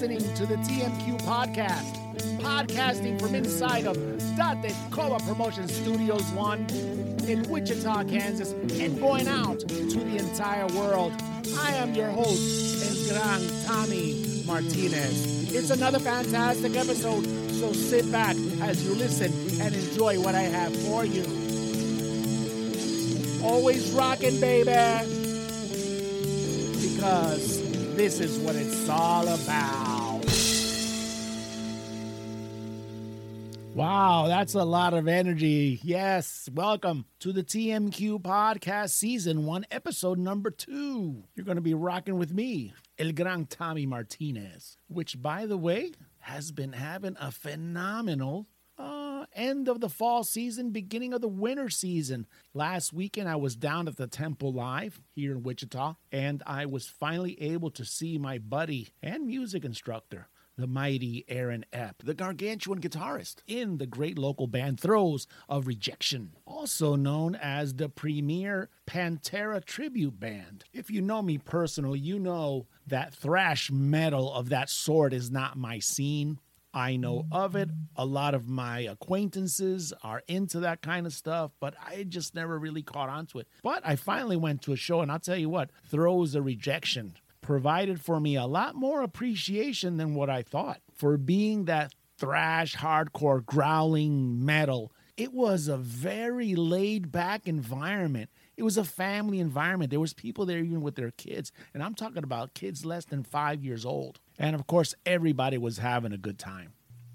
listening to the TMQ podcast, podcasting from inside of Date Cola Promotion Studios 1 in Wichita, Kansas, and going out to the entire world. I am your host, El Gran Tommy Martinez. It's another fantastic episode, so sit back as you listen and enjoy what I have for you. Always rocking, baby, because this is what it's all about. Wow, that's a lot of energy. Yes, welcome to the TMQ Podcast Season 1, Episode number 2. You're going to be rocking with me, El Gran Tommy Martinez, which, by the way, has been having a phenomenal uh, end of the fall season, beginning of the winter season. Last weekend, I was down at the Temple Live here in Wichita, and I was finally able to see my buddy and music instructor, the mighty Aaron Epp, the gargantuan guitarist in the great local band Throes of Rejection, also known as the premier Pantera tribute band. If you know me personally, you know that thrash metal of that sort is not my scene. I know of it. A lot of my acquaintances are into that kind of stuff, but I just never really caught on to it. But I finally went to a show, and I'll tell you what, Throes of Rejection provided for me a lot more appreciation than what I thought. For being that thrash, hardcore, growling metal, it was a very laid back environment. It was a family environment. There was people there even with their kids, and I'm talking about kids less than 5 years old. And of course, everybody was having a good time.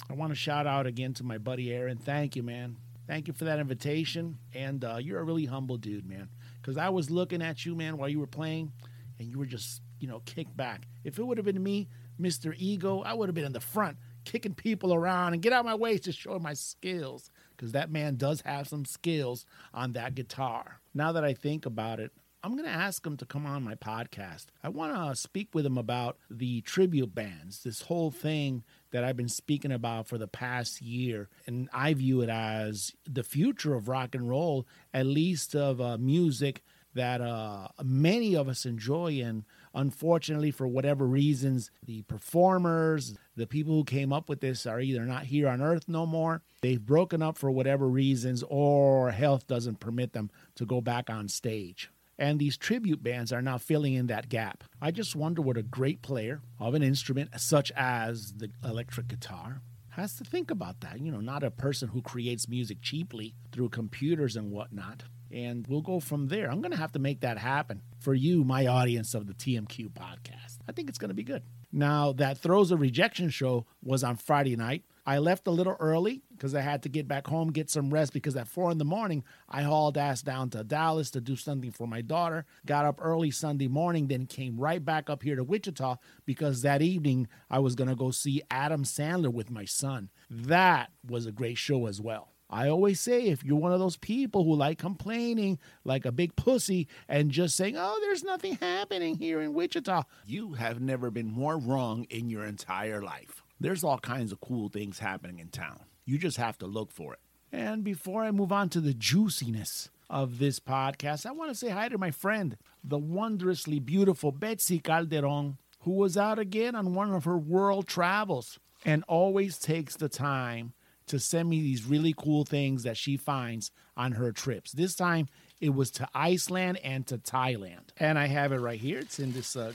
I want to shout out again to my buddy Aaron. Thank you, man. Thank you for that invitation. And uh, you're a really humble dude, man. Because I was looking at you, man, while you were playing, and you were just, you know, kick back. If it would have been me, Mr. Ego, I would have been in the front, kicking people around and get out my way to show my skills. Because that man does have some skills on that guitar. Now that I think about it, I'm going to ask him to come on my podcast. I want to speak with him about the tribute bands, this whole thing that I've been speaking about for the past year. And I view it as the future of rock and roll, at least of uh, music that uh, many of us enjoy. And unfortunately, for whatever reasons, the performers, the people who came up with this are either not here on earth no more, they've broken up for whatever reasons, or health doesn't permit them to go back on stage. And these tribute bands are now filling in that gap. I just wonder what a great player of an instrument such as the electric guitar has to think about that. You know, not a person who creates music cheaply through computers and whatnot. And we'll go from there. I'm going to have to make that happen for you, my audience of the TMQ podcast. I think it's going to be good. Now, that Throes a Rejection show was on Friday night. I left a little early because I had to get back home, get some rest. Because at four in the morning, I hauled ass down to Dallas to do something for my daughter. Got up early Sunday morning, then came right back up here to Wichita because that evening I was going to go see Adam Sandler with my son. That was a great show as well. I always say if you're one of those people who like complaining like a big pussy and just saying, oh, there's nothing happening here in Wichita, you have never been more wrong in your entire life. There's all kinds of cool things happening in town. You just have to look for it. And before I move on to the juiciness of this podcast, I want to say hi to my friend, the wondrously beautiful Betzy Calderon, who was out again on one of her world travels and always takes the time to send me these really cool things that she finds on her trips. This time it was to Iceland and to Thailand. And I have it right here. It's in this uh,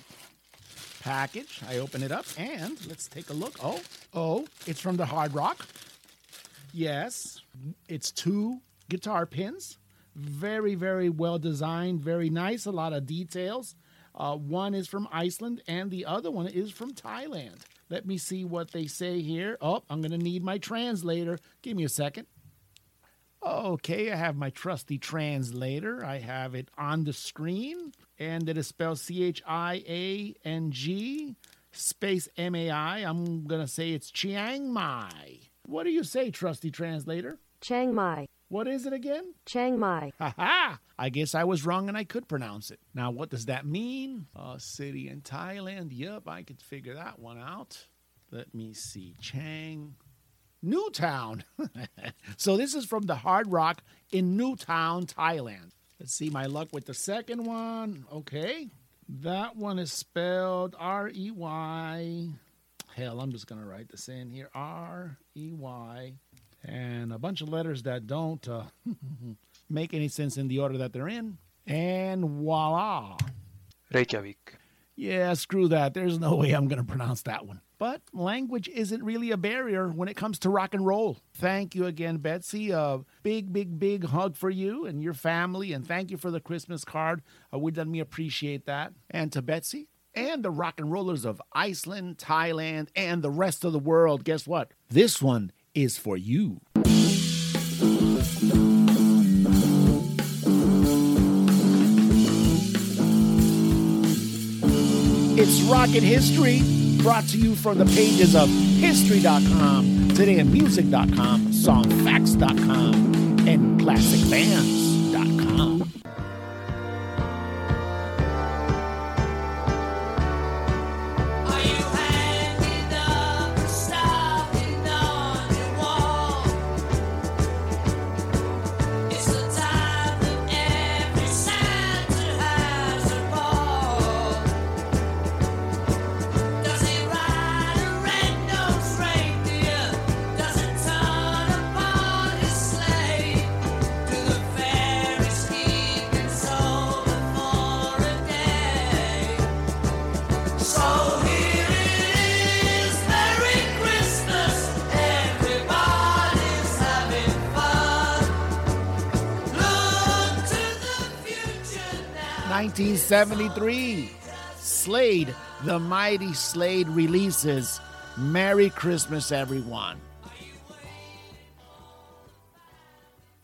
package. I open it up and let's take a look. Oh, oh, it's from the Hard Rock. Yes, it's two guitar pins. Very, very well designed, very nice, a lot of details. Uh, one is from Iceland and the other one is from Thailand. Let me see what they say here. Oh, I'm going to need my translator. Give me a second. Okay, I have my trusty translator. I have it on the screen, and it is spelled C H I A N G space M A I. I'm going to say it's Chiang Mai. What do you say, trusty translator? Chiang Mai. What is it again? Chiang Mai. Ha ha! I guess I was wrong and I could pronounce it. Now, what does that mean? A city in Thailand. Yep, I could figure that one out. Let me see. Chang. Newtown. so this is from the Hard Rock in Newtown, Thailand. Let's see my luck with the second one. Okay. That one is spelled R E Y. Hell, I'm just going to write this in here R E Y. And a bunch of letters that don't uh, make any sense in the order that they're in. And voila. Reykjavik. Yeah, screw that. There's no way I'm going to pronounce that one. But language isn't really a barrier when it comes to rock and roll. Thank you again, Betzy. A big, big, big hug for you and your family. And thank you for the Christmas card. Uh, we let me appreciate that. And to Betzy and the rock and rollers of Iceland, Thailand, and the rest of the world, guess what? This one is for you. It's Rocket History, brought to you from the pages of History.com, TodayInMusic.com, SongFacts.com, and ClassicBands.com. 1973, Slade, the mighty Slade releases Merry Christmas, everyone.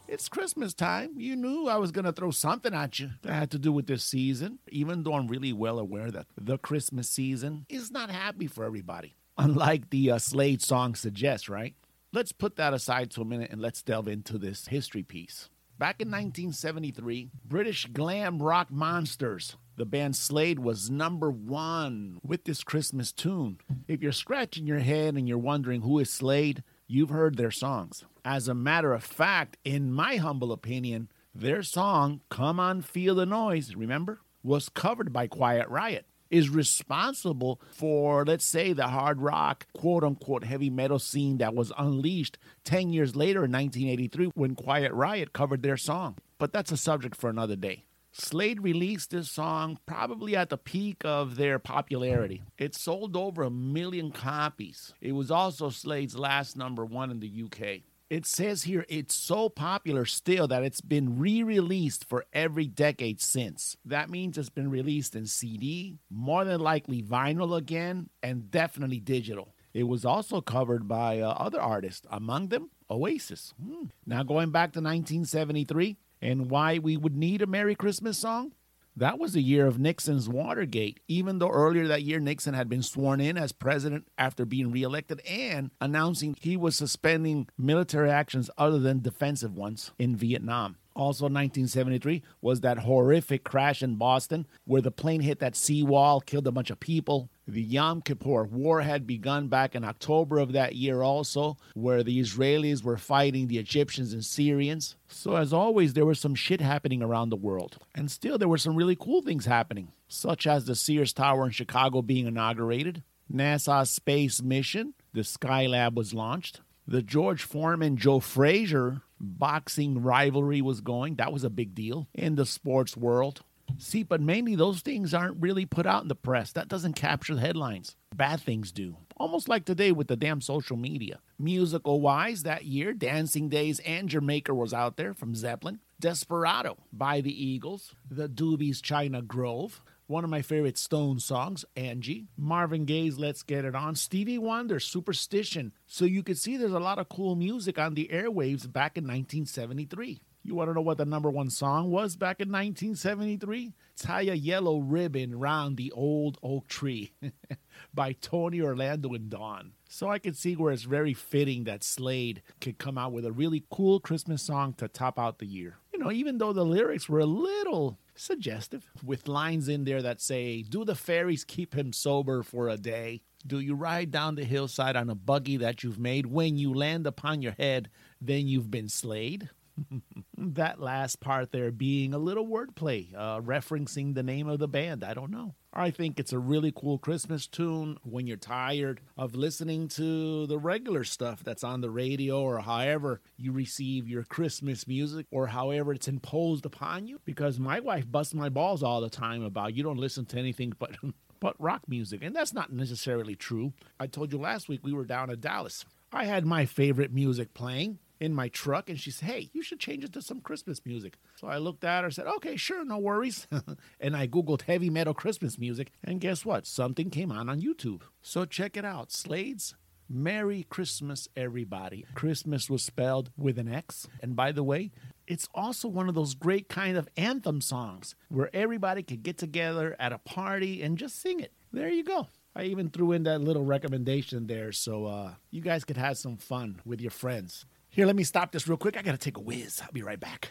It's Christmas time. You knew I was going to throw something at you that had to do with this season, even though I'm really well aware that the Christmas season is not happy for everybody, unlike the uh, Slade song suggests, right? Let's put that aside for a minute and let's delve into this history piece. Back in 1973, British glam rock monsters, the band Slade was number one with this Christmas tune. If you're scratching your head and you're wondering who is Slade, you've heard their songs. As a matter of fact, in my humble opinion, their song, Come On Feel the Noise, remember, was covered by Quiet Riot is responsible for, let's say, the hard rock, quote unquote, heavy metal scene that was unleashed 10 years later in 1983 when Quiet Riot covered their song. But that's a subject for another day. Slade released this song probably at the peak of their popularity. It sold over a million copies. It was also Slade's last number one in the UK. It says here it's so popular still that it's been re released for every decade since. That means it's been released in CD, more than likely vinyl again, and definitely digital. It was also covered by uh, other artists, among them Oasis. Hmm. Now, going back to 1973 and why we would need a Merry Christmas song. That was the year of Nixon's Watergate, even though earlier that year Nixon had been sworn in as president after being reelected and announcing he was suspending military actions other than defensive ones in Vietnam. Also, 1973 was that horrific crash in Boston where the plane hit that seawall, killed a bunch of people. The Yom Kippur War had begun back in October of that year, also, where the Israelis were fighting the Egyptians and Syrians. So, as always, there was some shit happening around the world. And still, there were some really cool things happening, such as the Sears Tower in Chicago being inaugurated, NASA's space mission, the Skylab was launched, the George Foreman Joe Frazier boxing rivalry was going. That was a big deal in the sports world. See, but mainly those things aren't really put out in the press. That doesn't capture the headlines. Bad things do. Almost like today with the damn social media. Musical wise, that year, Dancing Days and Jamaica was out there from Zeppelin. Desperado by the Eagles. The Doobies China Grove. One of my favorite Stone songs, Angie. Marvin Gaye's Let's Get It On. Stevie Wonder, Superstition. So you can see there's a lot of cool music on the airwaves back in 1973. You want to know what the number one song was back in 1973? Tie a Yellow Ribbon Round the Old Oak Tree by Tony Orlando and Dawn. So I can see where it's very fitting that Slade could come out with a really cool Christmas song to top out the year. You know, even though the lyrics were a little suggestive, with lines in there that say, Do the fairies keep him sober for a day? Do you ride down the hillside on a buggy that you've made? When you land upon your head, then you've been slayed? That last part there being a little wordplay, uh, referencing the name of the band. I don't know. I think it's a really cool Christmas tune when you're tired of listening to the regular stuff that's on the radio or however you receive your Christmas music or however it's imposed upon you. Because my wife busts my balls all the time about you don't listen to anything but. But rock music, and that's not necessarily true. I told you last week we were down in Dallas. I had my favorite music playing in my truck, and she said, Hey, you should change it to some Christmas music. So I looked at her said, Okay, sure, no worries. and I Googled heavy metal Christmas music, and guess what? Something came on on YouTube. So check it out Slade's Merry Christmas, everybody. Christmas was spelled with an X. And by the way, it's also one of those great kind of anthem songs where everybody could get together at a party and just sing it. There you go. I even threw in that little recommendation there so uh, you guys could have some fun with your friends. Here, let me stop this real quick. I gotta take a whiz. I'll be right back.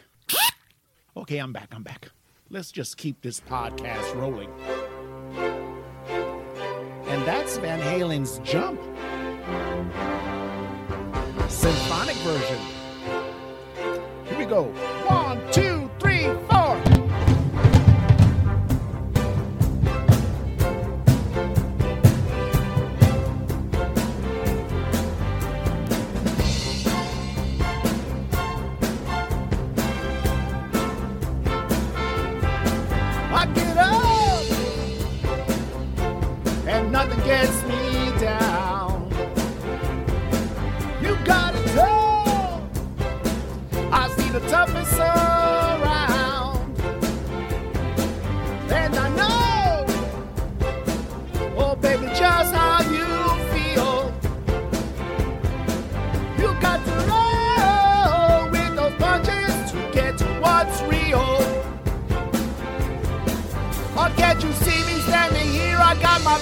Okay, I'm back. I'm back. Let's just keep this podcast rolling. And that's Van Halen's Jump. Symphonic version. Here we go. One, nothing gets me down. You got it all. I see the toughest around,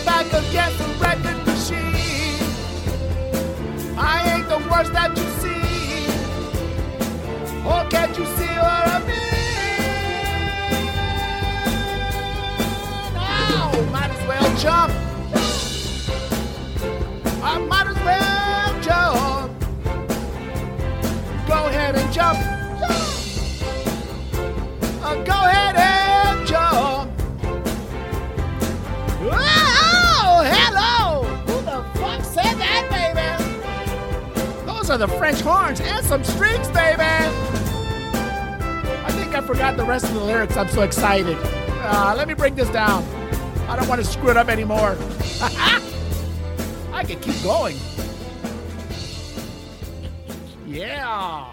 back against the the French horns and some strings, baby! I think I forgot the rest of the lyrics. I'm so excited. Uh, let me break this down. I don't want to screw it up anymore. I can keep going. Yeah.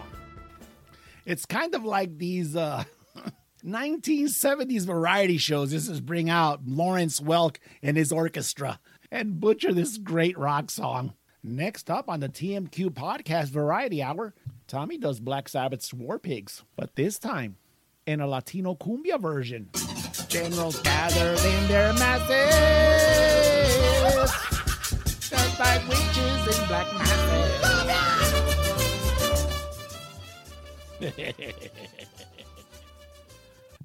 It's kind of like these uh 1970s variety shows. This is bring out Lawrence Welk and his orchestra and butcher this great rock song. Next up on the TMQ podcast variety hour, Tommy does Black Sabbath's War Pigs, but this time in a Latino cumbia version. Generals gathered in their masses, just like witches in black masses.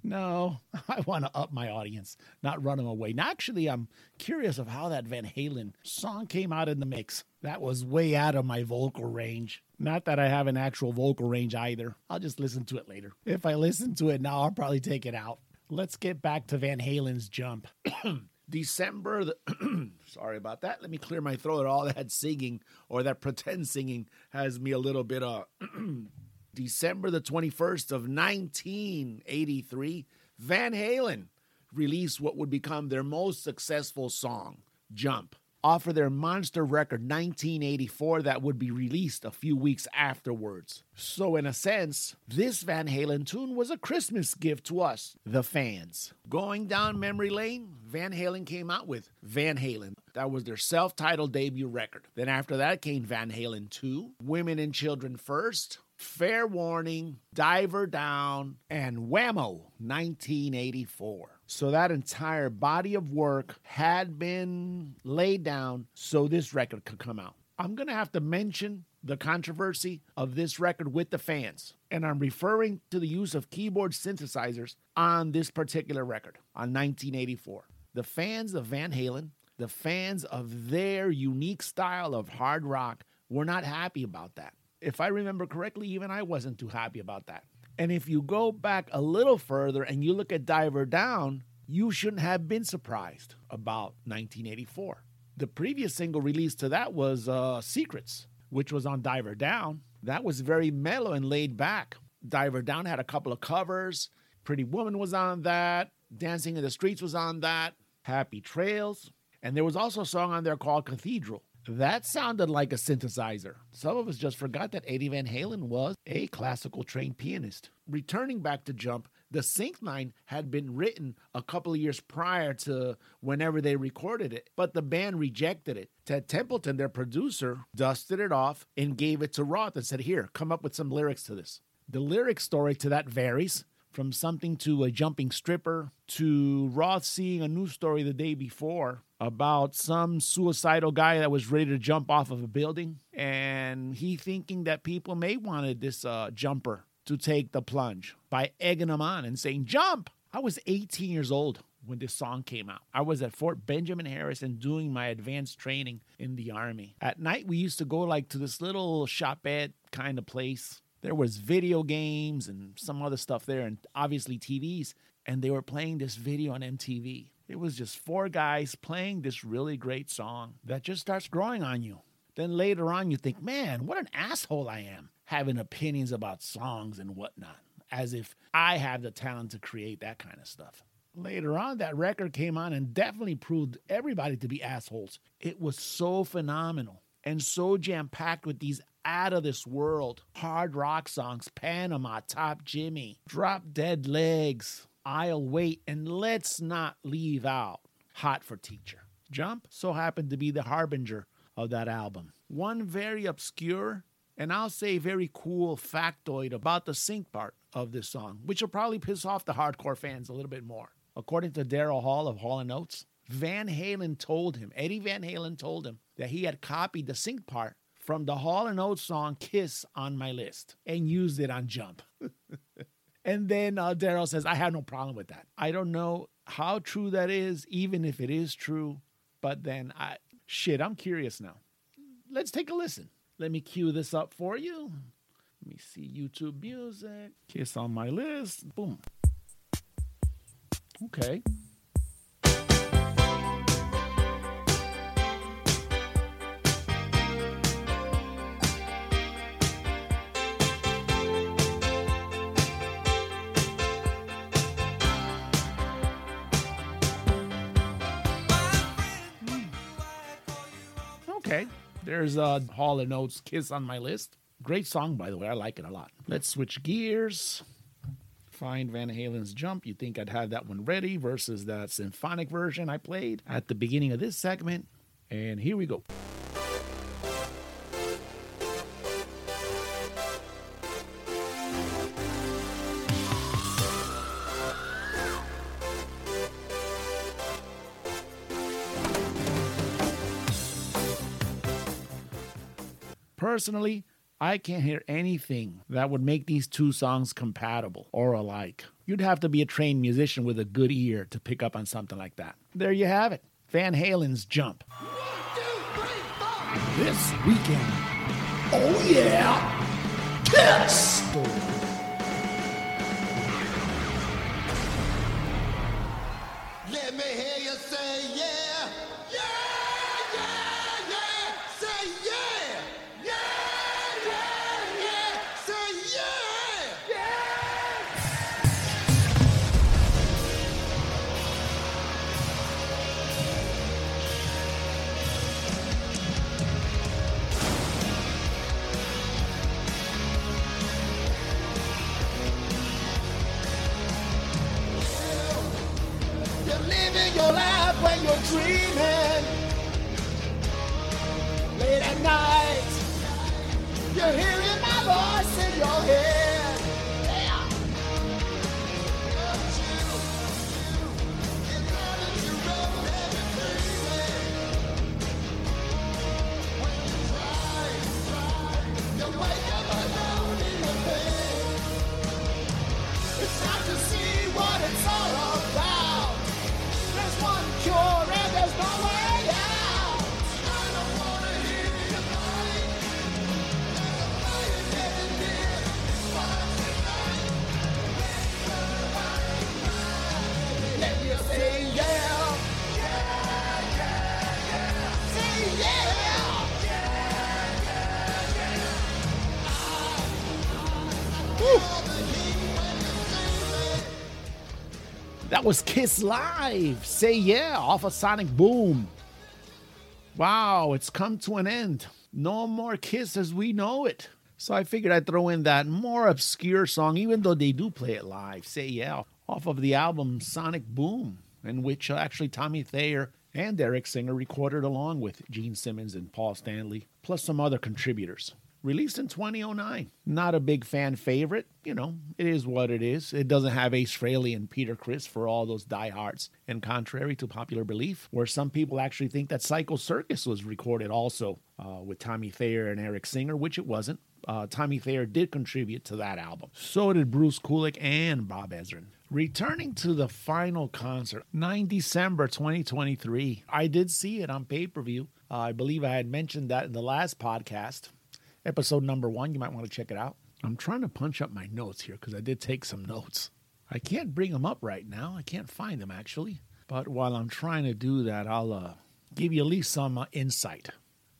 No, I want to up my audience, not run them away. Now, actually, I'm curious of how that Van Halen song came out in the mix. That was way out of my vocal range. Not that I have an actual vocal range either. I'll just listen to it later. If I listen to it now, I'll probably take it out. Let's get back to Van Halen's jump. December the sorry about that. Let me clear my throat. All that singing or that pretend singing has me a little bit uh December the 21st of 1983, Van Halen released what would become their most successful song, Jump, off of their monster record 1984 that would be released a few weeks afterwards. So, in a sense, this Van Halen tune was a Christmas gift to us, the fans. Going down memory lane, Van Halen came out with Van Halen. That was their self titled debut record. Then, after that, came Van Halen 2, Women and Children First, Fair Warning, Diver Down, and Whammo 1984. So that entire body of work had been laid down so this record could come out. I'm going to have to mention the controversy of this record with the fans, and I'm referring to the use of keyboard synthesizers on this particular record on 1984. The fans of Van Halen, the fans of their unique style of hard rock, were not happy about that if I remember correctly, even I wasn't too happy about that. And if you go back a little further and you look at Diver Down, you shouldn't have been surprised about 1984. The previous single released to that was uh, Secrets, which was on Diver Down. That was very mellow and laid back. Diver Down had a couple of covers. Pretty Woman was on that. Dancing in the Streets was on that. Happy Trails. And there was also a song on there called Cathedral. That sounded like a synthesizer. Some of us just forgot that Eddie Van Halen was a classical trained pianist. Returning back to Jump, the synth line had been written a couple of years prior to whenever they recorded it, but the band rejected it. Ted Templeman, their producer, dusted it off and gave it to Roth and said, Here, come up with some lyrics to this. The lyric story to that varies from something to a jumping stripper to Roth seeing a news story the day before about some suicidal guy that was ready to jump off of a building and he thinking that people may wanted this uh, jumper to take the plunge by egging him on and saying jump! I was 18 years old when this song came out. I was at fort benjamin harrison doing my advanced training in the army. At night we used to go like to this little shopette kind of place. There was video games and some other stuff there and obviously tvs and they were playing this video on mtv it was just four guys playing this really great song that just starts growing on you. Then later on you think man what an asshole i am having opinions about songs and whatnot as if i have the talent to create that kind of stuff. Later on that record came on and definitely proved everybody to be assholes. It was so phenomenal and so jam packed with these out of this world hard rock songs Panama, Top Jimmy, Drop Dead Legs, I'll Wait, and let's not leave out Hot for Teacher. Jump so happened to be the harbinger of that album. One very obscure and I'll say very cool factoid about the synth part of this song, which will probably piss off the hardcore fans a little bit more. According to Daryl Hall of Hall & Oates, Van Halen told him, Eddie Van Halen told him that he had copied the synth part from the Hall & Oates song Kiss on My List and used it on Jump. and then uh, Daryl says, I have no problem with that. I don't know how true that is, even if it is true, but then I, shit, I'm curious now. Let's take a listen. Let me cue this up for you. Let me see YouTube music. Kiss on my list. Boom. Okay. There's uh, Hall and Oates Kiss on my list. Great song, by the way. I like it a lot. Let's switch gears. Find Van Halen's Jump. You think I'd have that one ready versus that symphonic version I played at the beginning of this segment. And here we go. Personally, I can't hear anything that would make these two songs compatible or alike. You'd have to be a trained musician with a good ear to pick up on something like that. There you have it Van Halen's Jump. This weekend. Oh, yeah. Kiss! Was Kiss Live. Say yeah off of Sonic Boom. Wow, it's come to an end. No more Kiss as we know it. So I figured I'd throw in that more obscure song, even though they do play it live. Say yeah, off of the album Sonic Boom, in which uh, actually Tommy Thayer and Eric Singer recorded along with Gene Simmons and Paul Stanley, plus some other contributors. Released in 2009. Not a big fan favorite. You know, it is what it is. It doesn't have Ace Frehley and Peter Criss for all those diehards. And contrary to popular belief, where some people actually think that Psycho Circus was recorded also uh, with Tommy Thayer and Eric Singer, which it wasn't. Uh, Tommy Thayer did contribute to that album. So did Bruce Kulick and Bob Ezrin. Returning to the final concert, 9 December 2023. I did see it on pay per view. Uh, I believe I had mentioned that in the last podcast, episode number one. You might want to check it out. I'm trying to punch up my notes here because I did take some notes. I can't bring them up right now. I can't find them actually. But while I'm trying to do that, I'll uh, give you at least some uh, insight.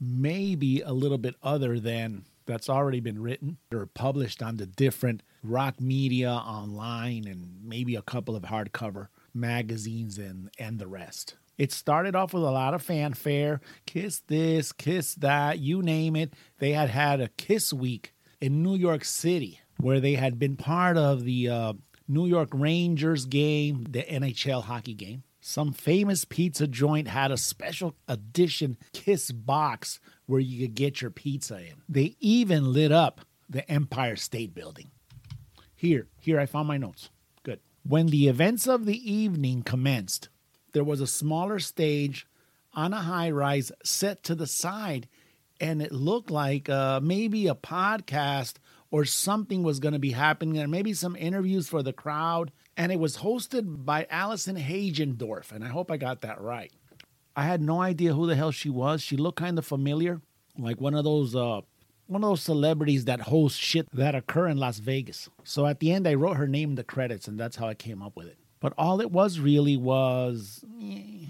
Maybe a little bit other than that's already been written or published on the different rock media online and maybe a couple of hardcover magazines and, and the rest. It started off with a lot of fanfare kiss this, kiss that, you name it. They had had a kiss week in New York City where they had been part of the uh, New York Rangers game, the NHL hockey game. Some famous pizza joint had a special edition Kiss box where you could get your pizza in. They even lit up the Empire State Building. Here, here, I found my notes. Good. When the events of the evening commenced, there was a smaller stage on a high rise set to the side, and it looked like uh, maybe a podcast or something was going to be happening there, maybe some interviews for the crowd. And it was hosted by Allison Hagendorf, and I hope I got that right. I had no idea who the hell she was. She looked kind of familiar, like one of those uh, one of those celebrities that host shit that occur in Las Vegas. So at the end, I wrote her name in the credits, and that's how I came up with it. But all it was really was eh,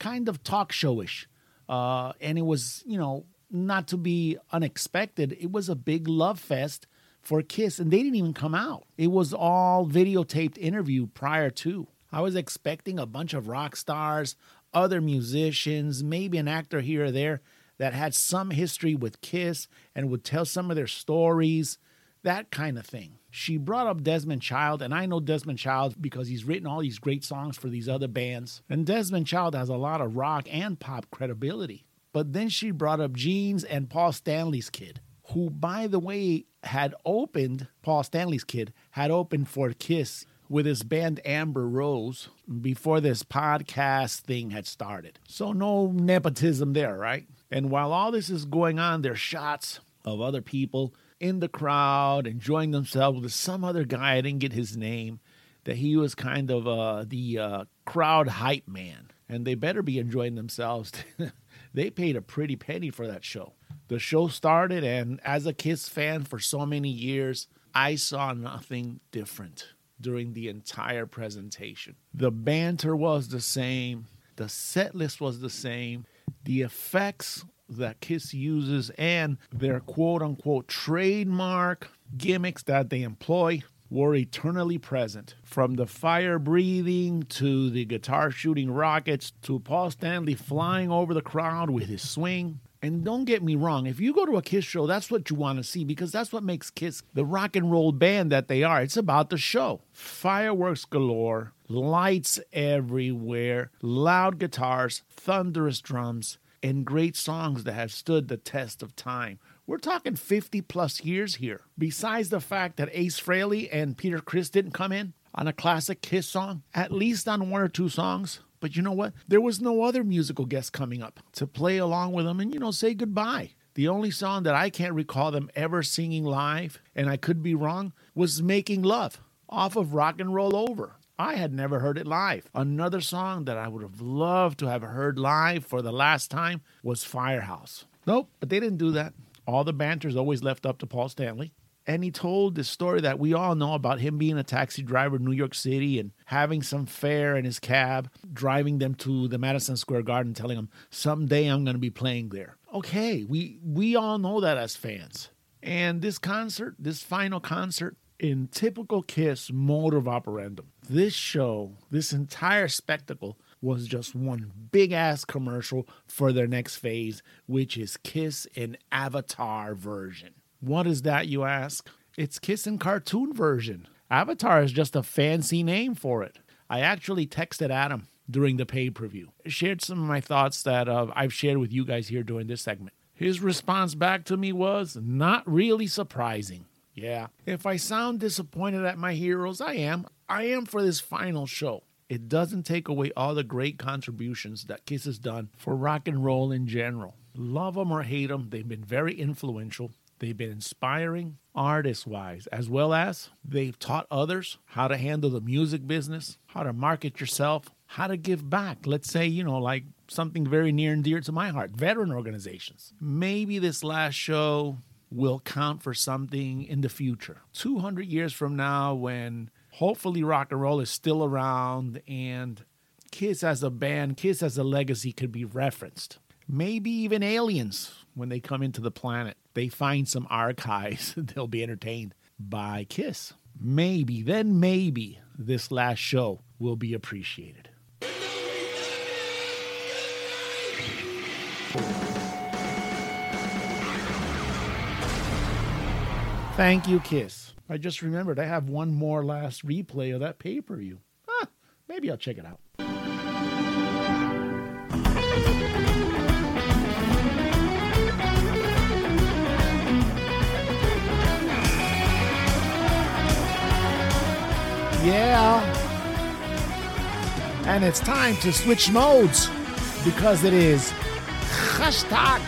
kind of talk showish, uh, and it was you know not to be unexpected. It was a big love fest for Kiss, and they didn't even come out. It was all videotaped interview prior to. I was expecting a bunch of rock stars, other musicians, maybe an actor here or there that had some history with Kiss and would tell some of their stories, that kind of thing. She brought up Desmond Child, and I know Desmond Child because he's written all these great songs for these other bands. And Desmond Child has a lot of rock and pop credibility. But then she brought up Gene's and Paul Stanley's kid, who, by the way, had opened, Paul Stanley's kid, had opened for Kiss with his band Amber Rose before this podcast thing had started. So no nepotism there, right? And while all this is going on, there's shots of other people in the crowd enjoying themselves with some other guy. I didn't get his name. That he was kind of uh, the uh, crowd hype man, and they better be enjoying themselves. they paid a pretty penny for that show. The show started, and as a Kiss fan for so many years, I saw nothing different during the entire presentation. The banter was the same, the set list was the same, the effects that Kiss uses, and their quote unquote trademark gimmicks that they employ were eternally present. From the fire breathing to the guitar shooting rockets to Paul Stanley flying over the crowd with his swing. And don't get me wrong, if you go to a Kiss show, that's what you want to see because that's what makes Kiss the rock and roll band that they are. It's about the show. Fireworks galore, lights everywhere, loud guitars, thunderous drums, and great songs that have stood the test of time. We're talking 50 plus years here. Besides the fact that Ace Frehley and Peter Criss didn't come in on a classic Kiss song, at least on one or two songs. But you know what? There was no other musical guest coming up to play along with them and, you know, say goodbye. The only song that I can't recall them ever singing live, and I could be wrong, was Making Love off of Rock and Roll Over. I had never heard it live. Another song that I would have loved to have heard live for the last time was Firehouse. Nope, but they didn't do that. All the banter's always left up to Paul Stanley. And he told this story that we all know about him being a taxi driver in New York City and having some fare in his cab, driving them to the Madison Square Garden, telling them, someday I'm going to be playing there. Okay, we, we all know that as fans. And this concert, this final concert, in typical Kiss mode of operandum. This show, this entire spectacle, was just one big ass commercial for their next phase, which is Kiss in Avatar version. What is that, you ask? It's Kiss in cartoon version. Avatar is just a fancy name for it. I actually texted Adam during the pay per view, shared some of my thoughts that uh, I've shared with you guys here during this segment. His response back to me was not really surprising. Yeah, if I sound disappointed at my heroes, I am. I am for this final show. It doesn't take away all the great contributions that Kiss has done for rock and roll in general. Love them or hate them, they've been very influential. They've been inspiring artist wise, as well as they've taught others how to handle the music business, how to market yourself, how to give back. Let's say, you know, like something very near and dear to my heart veteran organizations. Maybe this last show will count for something in the future. 200 years from now, when hopefully rock and roll is still around and Kiss as a band, Kiss as a legacy could be referenced. Maybe even aliens, when they come into the planet, they find some archives, they'll be entertained by Kiss. Maybe, then maybe this last show will be appreciated. Thank you, Kiss. I just remembered I have one more last replay of that pay per view. Huh, maybe I'll check it out. Yeah. And it's time to switch modes because it is hashtag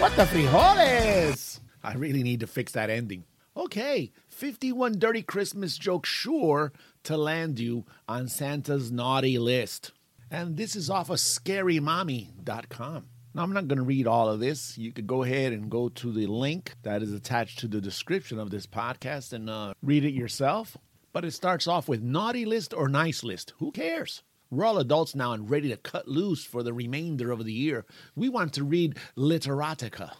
what the frijoles. I really need to fix that ending. Okay, 51 dirty Christmas jokes sure to land you on Santa's naughty list. And this is off of scarymommy.com. Now, I'm not going to read all of this. You could go ahead and go to the link that is attached to the description of this podcast and uh, read it yourself. But it starts off with naughty list or nice list. Who cares? We're all adults now and ready to cut loose for the remainder of the year. We want to read Literotica.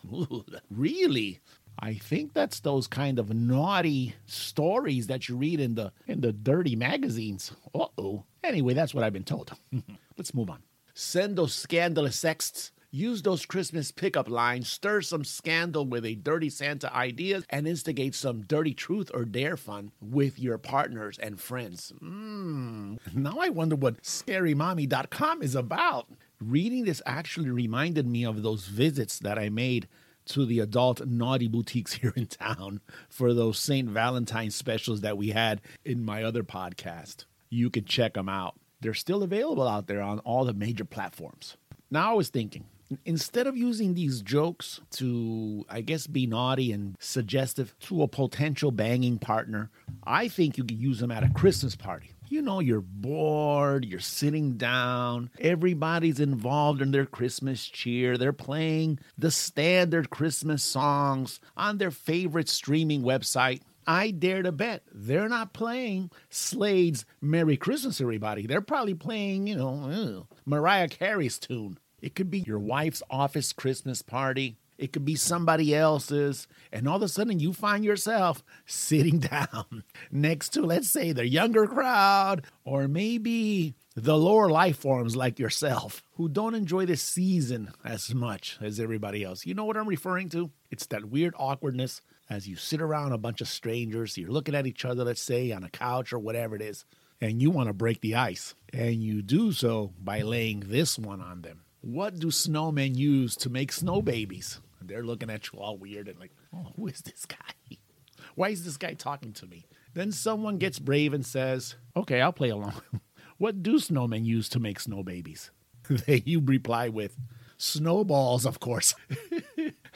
Really? I think that's those kind of naughty stories that you read in the in the dirty magazines. Uh-oh. Anyway, that's what I've been told. Let's move on. Send those scandalous sexts. Use those Christmas pickup lines, stir some scandal with a dirty Santa idea, and instigate some dirty truth or dare fun with your partners and friends. Mmm. Now I wonder what scarymommy.com is about. Reading this actually reminded me of those visits that I made to the adult naughty boutiques here in town for those St. Valentine specials that we had in my other podcast. You can check them out. They're still available out there on all the major platforms. Now I was thinking, instead of using these jokes to, I guess, be naughty and suggestive to a potential banging partner, I think you could use them at a Christmas party. You know, you're bored, you're sitting down, everybody's involved in their Christmas cheer. They're playing the standard Christmas songs on their favorite streaming website. I dare to bet they're not playing Slade's Merry Christmas, everybody. They're probably playing, you know, Mariah Carey's tune. It could be your wife's office Christmas party. It could be somebody else's. And all of a sudden, you find yourself sitting down next to, let's say, the younger crowd, or maybe the lower life forms like yourself who don't enjoy this season as much as everybody else. You know what I'm referring to? It's that weird awkwardness as you sit around a bunch of strangers. You're looking at each other, let's say, on a couch or whatever it is, and you want to break the ice. And you do so by laying this one on them. What do snowmen use to make snow babies? And they're looking at you all weird and like, oh, who is this guy? Why is this guy talking to me? Then someone gets brave and says, okay, I'll play along. what do snowmen use to make snow babies? They you reply with, snowballs, of course.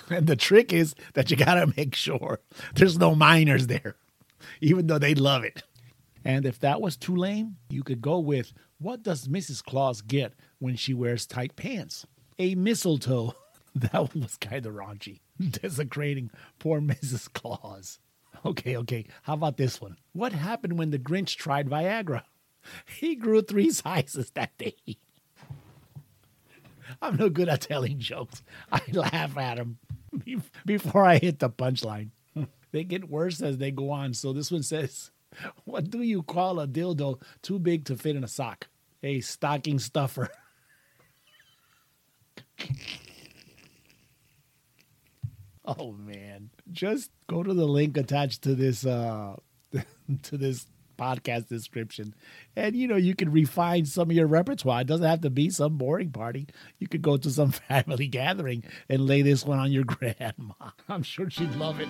and the trick is that you gotta make sure there's no minors there, even though they love it. And if that was too lame, you could go with what does Mrs. Claus get when she wears tight pants? A mistletoe. That was kind of raunchy, desecrating poor Mrs. Claus. Okay, okay. How about this one? What happened when the Grinch tried Viagra? He grew three sizes that day. I'm no good at telling jokes. I laugh at them before I hit the punchline. They get worse as they go on. So this one says, What do you call a dildo too big to fit in a sock? A stocking stuffer. oh man. Just go to the link attached to this uh to this podcast description and you know you can refine some of your repertoire. It doesn't have to be some boring party. You could go to some family gathering and lay this one on your grandma. I'm sure she'd love it.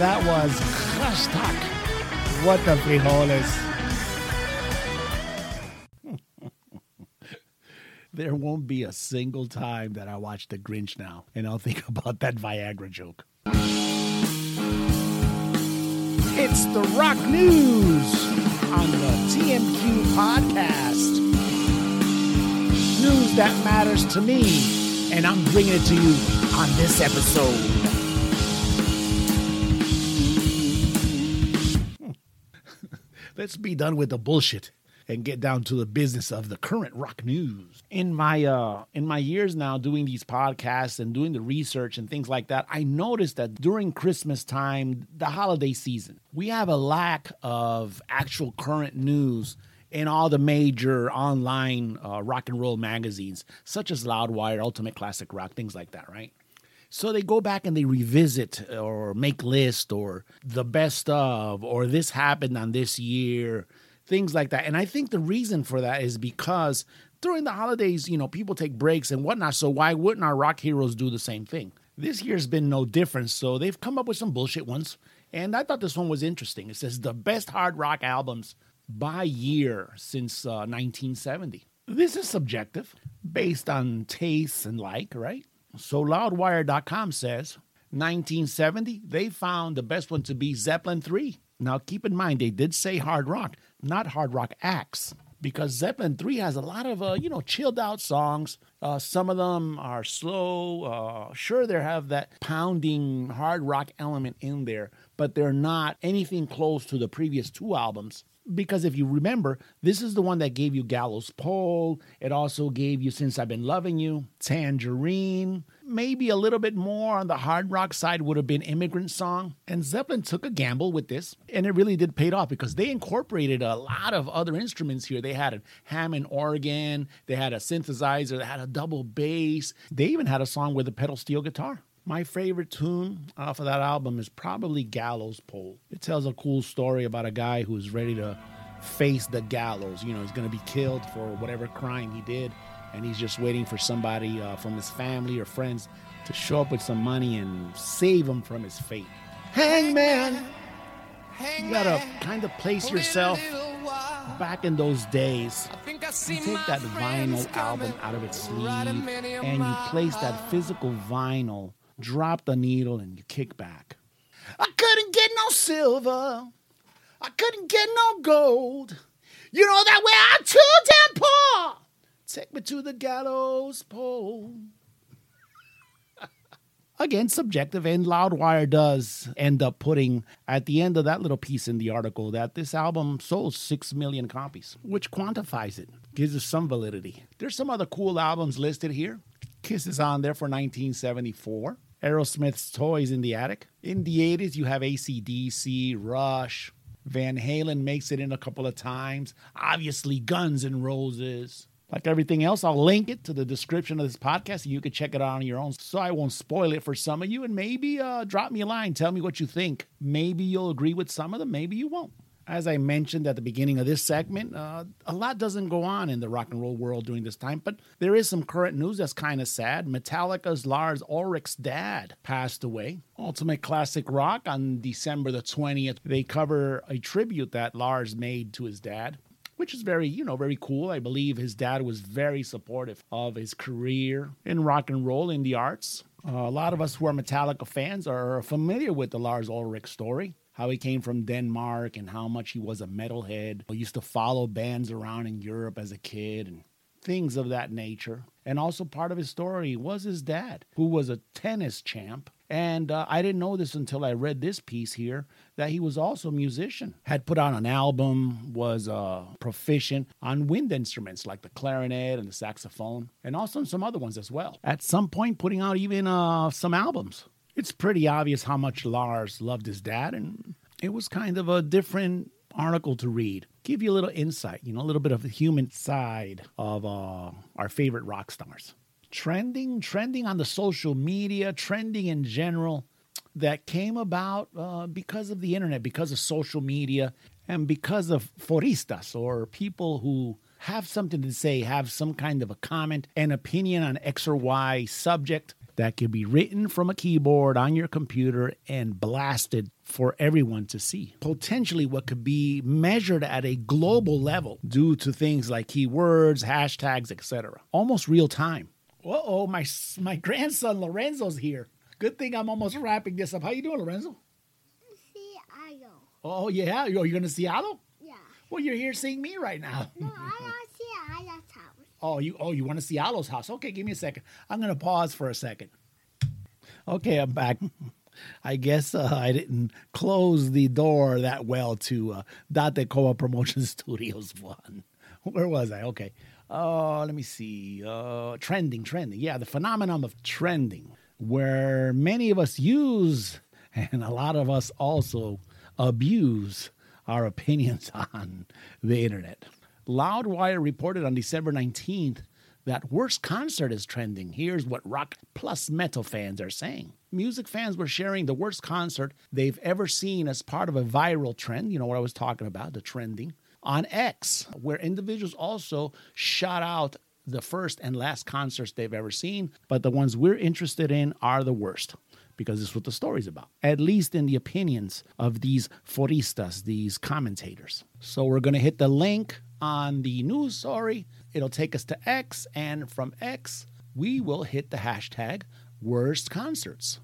That was hashtag what the frijoles. there won't be a single time that I watch The Grinch now and I'll think about that Viagra joke. It's the Rock News on the TMQ podcast. News that matters to me, and I'm bringing it to you on this episode. Let's be done with the bullshit and get down to the business of the current rock news. In my uh in my years now doing these podcasts and doing the research and things like that, I noticed that during Christmas time, the holiday season, we have a lack of actual current news in all the major online uh, rock and roll magazines, such as Loudwire, Ultimate Classic Rock, things like that, right? So they go back and they revisit or make list or the best of or this happened on this year, things like that. And I think the reason for that is because during the holidays, you know, people take breaks and whatnot. So why wouldn't our rock heroes do the same thing? This year's been no different. So they've come up with some bullshit ones. And I thought this one was interesting. It says the best hard rock albums by year since uh, 1970. This is subjective, based on tastes and like, right? So loudwire.com says 1970, they found the best one to be Zeppelin 3. Now keep in mind, they did say hard rock, not hard rock acts. Because Zeppelin 3 has a lot of, uh, you know, chilled out songs. Uh, some of them are slow. Uh, sure, they have that pounding hard rock element in there, but they're not anything close to the previous two albums because if you remember, this is the one that gave you Gallows Pole. It also gave you Since I've Been Loving You, Tangerine. Maybe a little bit more on the hard rock side would have been Immigrant Song. And Zeppelin took a gamble with this, and it really did pay off because they incorporated a lot of other instruments here. They had a Hammond organ, they had a synthesizer, they had a double bass, they even had a song with a pedal steel guitar. My favorite tune off of that album is probably Gallows Pole. It tells a cool story about a guy who's ready to face the gallows. You know, he's going to be killed for whatever crime he did, and he's just waiting for somebody uh, from his family or friends to show up with some money and save him from his fate. Hangman! You gotta kind of place yourself back in those days. You take that vinyl album out of its sleeve and you place that physical vinyl, drop the needle, and you kick back. I couldn't get no silver. I couldn't get no gold. You know that way I'm too damn poor. Take me to the gallows pole. Again, subjective, and Loudwire does end up putting at the end of that little piece in the article that this album sold 6 million copies, which quantifies it, gives it some validity. There's some other cool albums listed here. Kiss is on there for 1974. Aerosmith's Toys in the Attic. In the 80s, you have ACDC, Rush. Van Halen makes it in a couple of times. Obviously, Guns N' Roses. Like everything else, I'll link it to the description of this podcast. You can check it out on your own. So I won't spoil it for some of you. And maybe uh, drop me a line. Tell me what you think. Maybe you'll agree with some of them. Maybe you won't. As I mentioned at the beginning of this segment, uh, a lot doesn't go on in the rock and roll world during this time, but there is some current news that's kind of sad. Metallica's Lars Ulrich's dad passed away. Ultimate Classic Rock on December the 20th, they cover a tribute that Lars made to his dad which is very, you know, very cool. I believe his dad was very supportive of his career in rock and roll in the arts. Uh, a lot of us who are Metallica fans are familiar with the Lars Ulrich story. How he came from Denmark and how much he was a metalhead. He used to follow bands around in Europe as a kid and things of that nature. And also, part of his story was his dad, who was a tennis champ And uh, I didn't know this until I read this piece here that he was also a musician. Had put out an album, was uh, proficient on wind instruments like the clarinet and the saxophone, and also some other ones as well. At some point, putting out even uh, some albums. It's pretty obvious how much Lars loved his dad, and it was kind of a different article to read. Give you a little insight, you know, a little bit of the human side of uh, our favorite rock stars. Trending, trending on the social media, trending in general, that came about uh, because of the internet, because of social media, and because of foristas or people who have something to say, have some kind of a comment, an opinion on X or Y subject that could be written from a keyboard on your computer and blasted for everyone to see. Potentially, what could be measured at a global level due to things like keywords, hashtags, etc. Almost real time. Uh oh, my my grandson Lorenzo's here. Good thing I'm almost wrapping this up. How you doing, Lorenzo? See. Oh yeah, you're, you're gonna Seattle? Yeah. Well, you're here seeing me right now. No, I don't see. Oh, you oh you want to see Alo's house? Okay, give me a second. I'm gonna pause for a second. Okay, I'm back. I guess uh, I didn't close the door that well to uh, Date Promotion Studios one. Where was I? Okay. Uh, let me see. Uh, trending, trending. Yeah, the phenomenon of trending, where many of us use and a lot of us also abuse our opinions on the internet. Loudwire reported on December 19th that worst concert is trending. Here's what rock plus metal fans are saying. Music fans were sharing the worst concert they've ever seen as part of a viral trend. You know what I was talking about, the trending on X, where individuals also shout out the first and last concerts they've ever seen, but the ones we're interested in are the worst because this is what the story's about, at least in the opinions of these foristas, these commentators. So we're going to hit the link on the news story. It'll take us to X, and from X, we will hit the hashtag worst concerts.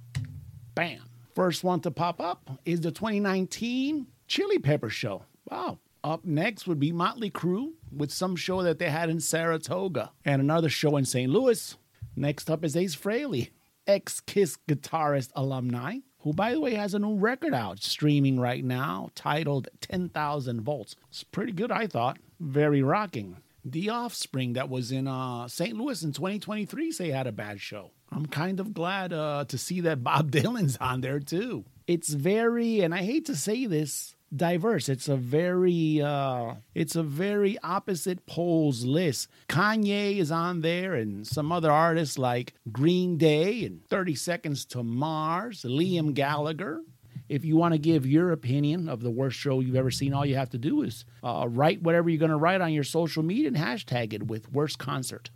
Bam. First one to pop up is the 2019 Chili Pepper Show. Wow. Up next would be Motley Crue with some show that they had in Saratoga and another show in St. Louis. Next up is Ace Frehley, ex Kiss guitarist alumni, who, by the way, has a new record out streaming right now titled 10,000 Volts. It's pretty good, I thought. Very rocking. The Offspring that was in uh, St. Louis in 2023 say had a bad show. I'm kind of glad uh, to see that Bob Dylan's on there too. It's very, and I hate to say this, diverse. It's a very uh it's a very opposite poles list. Kanye is on there and some other artists like Green Day and 30 Seconds to Mars, Liam Gallagher. If you want to give your opinion of the worst show you've ever seen, all you have to do is uh, write whatever you're going to write on your social media and hashtag it with worst concert.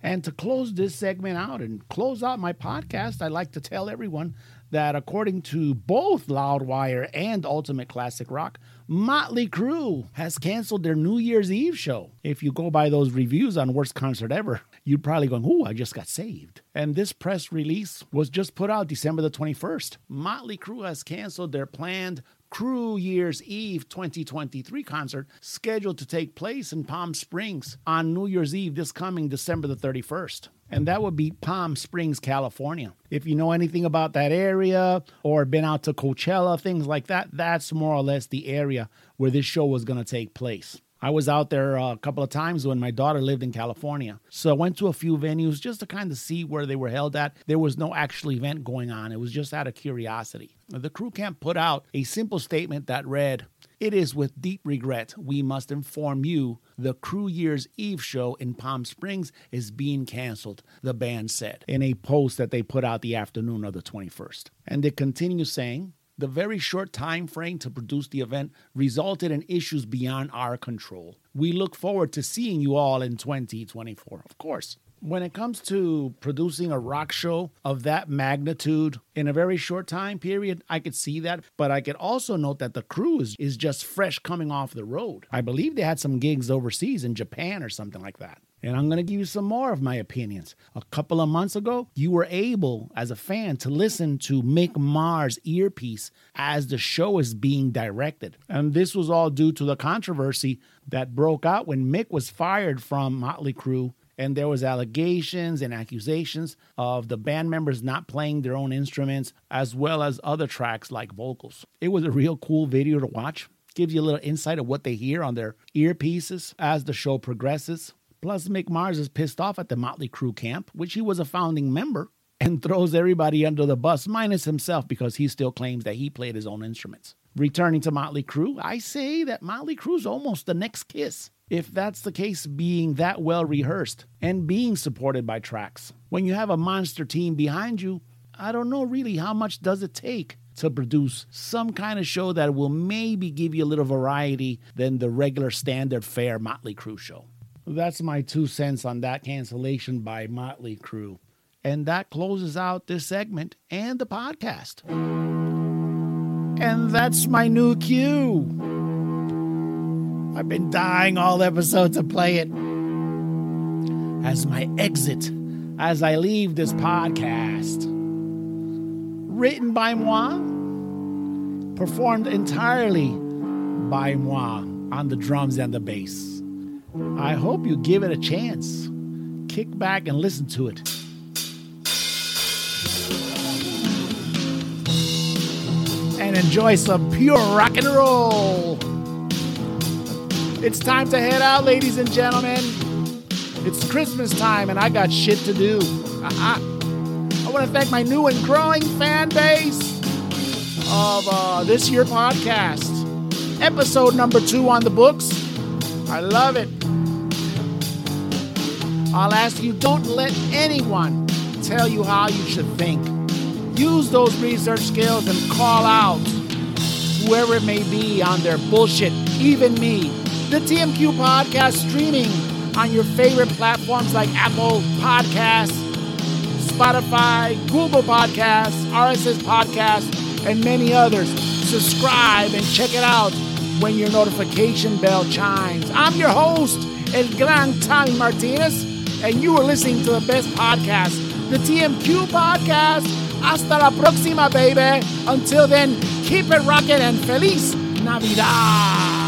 And to close this segment out and close out my podcast, I'd like to tell everyone that according to both Loudwire and Ultimate Classic Rock, Motley Crue has canceled their New Year's Eve show. If you go by those reviews on Worst Concert Ever, you'd probably go, Ooh, I just got saved. And this press release was just put out December the 21st. Motley Crue has canceled their planned Crew Year's Eve 2023 concert scheduled to take place in Palm Springs on New Year's Eve this coming December the 31st. And that would be Palm Springs, California. If you know anything about that area or been out to Coachella, things like that, that's more or less the area where this show was going to take place. I was out there uh, a couple of times when my daughter lived in California. So I went to a few venues just to kind of see where they were held at. There was no actual event going on, it was just out of curiosity. The crew camp put out a simple statement that read, it is with deep regret we must inform you the Crew Year's Eve show in Palm Springs is being canceled, the band said in a post that they put out the afternoon of the 21st. And they continue saying, the very short time frame to produce the event resulted in issues beyond our control. We look forward to seeing you all in 2024, of course. When it comes to producing a rock show of that magnitude in a very short time period, I could see that. But I could also note that the crew is, is just fresh coming off the road. I believe they had some gigs overseas in Japan or something like that. And I'm going to give you some more of my opinions. A couple of months ago, you were able, as a fan, to listen to Mick Mars' earpiece as the show is being directed. And this was all due to the controversy that broke out when Mick was fired from Motley Crue and there was allegations and accusations of the band members not playing their own instruments as well as other tracks like vocals. It was a real cool video to watch. Gives you a little insight of what they hear on their earpieces as the show progresses. Plus, Mick Mars is pissed off at the Motley Crue camp, which he was a founding member, and throws everybody under the bus, minus himself, because he still claims that he played his own instruments. Returning to Motley Crue, I say that Motley Crue's almost the next kiss. If that's the case, being that well rehearsed and being supported by tracks. When you have a monster team behind you, I don't know really how much does it take to produce some kind of show that will maybe give you a little variety than the regular standard fare Motley Crue show. That's my two cents on that cancellation by Motley Crue. And that closes out this segment and the podcast. And that's my new cue. I've been dying all episode to play it. As my exit, as I leave this podcast. Written by moi, performed entirely by moi on the drums and the bass. I hope you give it a chance. Kick back and listen to it. And enjoy some pure rock and roll. It's time to head out, ladies and gentlemen. It's Christmas time and I got shit to do. Uh-uh. I want to thank my new and growing fan base of uh, this year podcast. Episode number two on the books. I love it. I'll ask you don't let anyone tell you how you should think. Use those research skills and call out whoever it may be on their bullshit, even me. The TMQ podcast streaming on your favorite platforms like Apple Podcasts, Spotify, Google Podcasts, RSS Podcasts, and many others. Subscribe and check it out when your notification bell chimes. I'm your host, El Gran Tommy Martinez, and you are listening to the best podcast, the TMQ podcast. Hasta la próxima, baby. Until then, keep it rocking and feliz Navidad.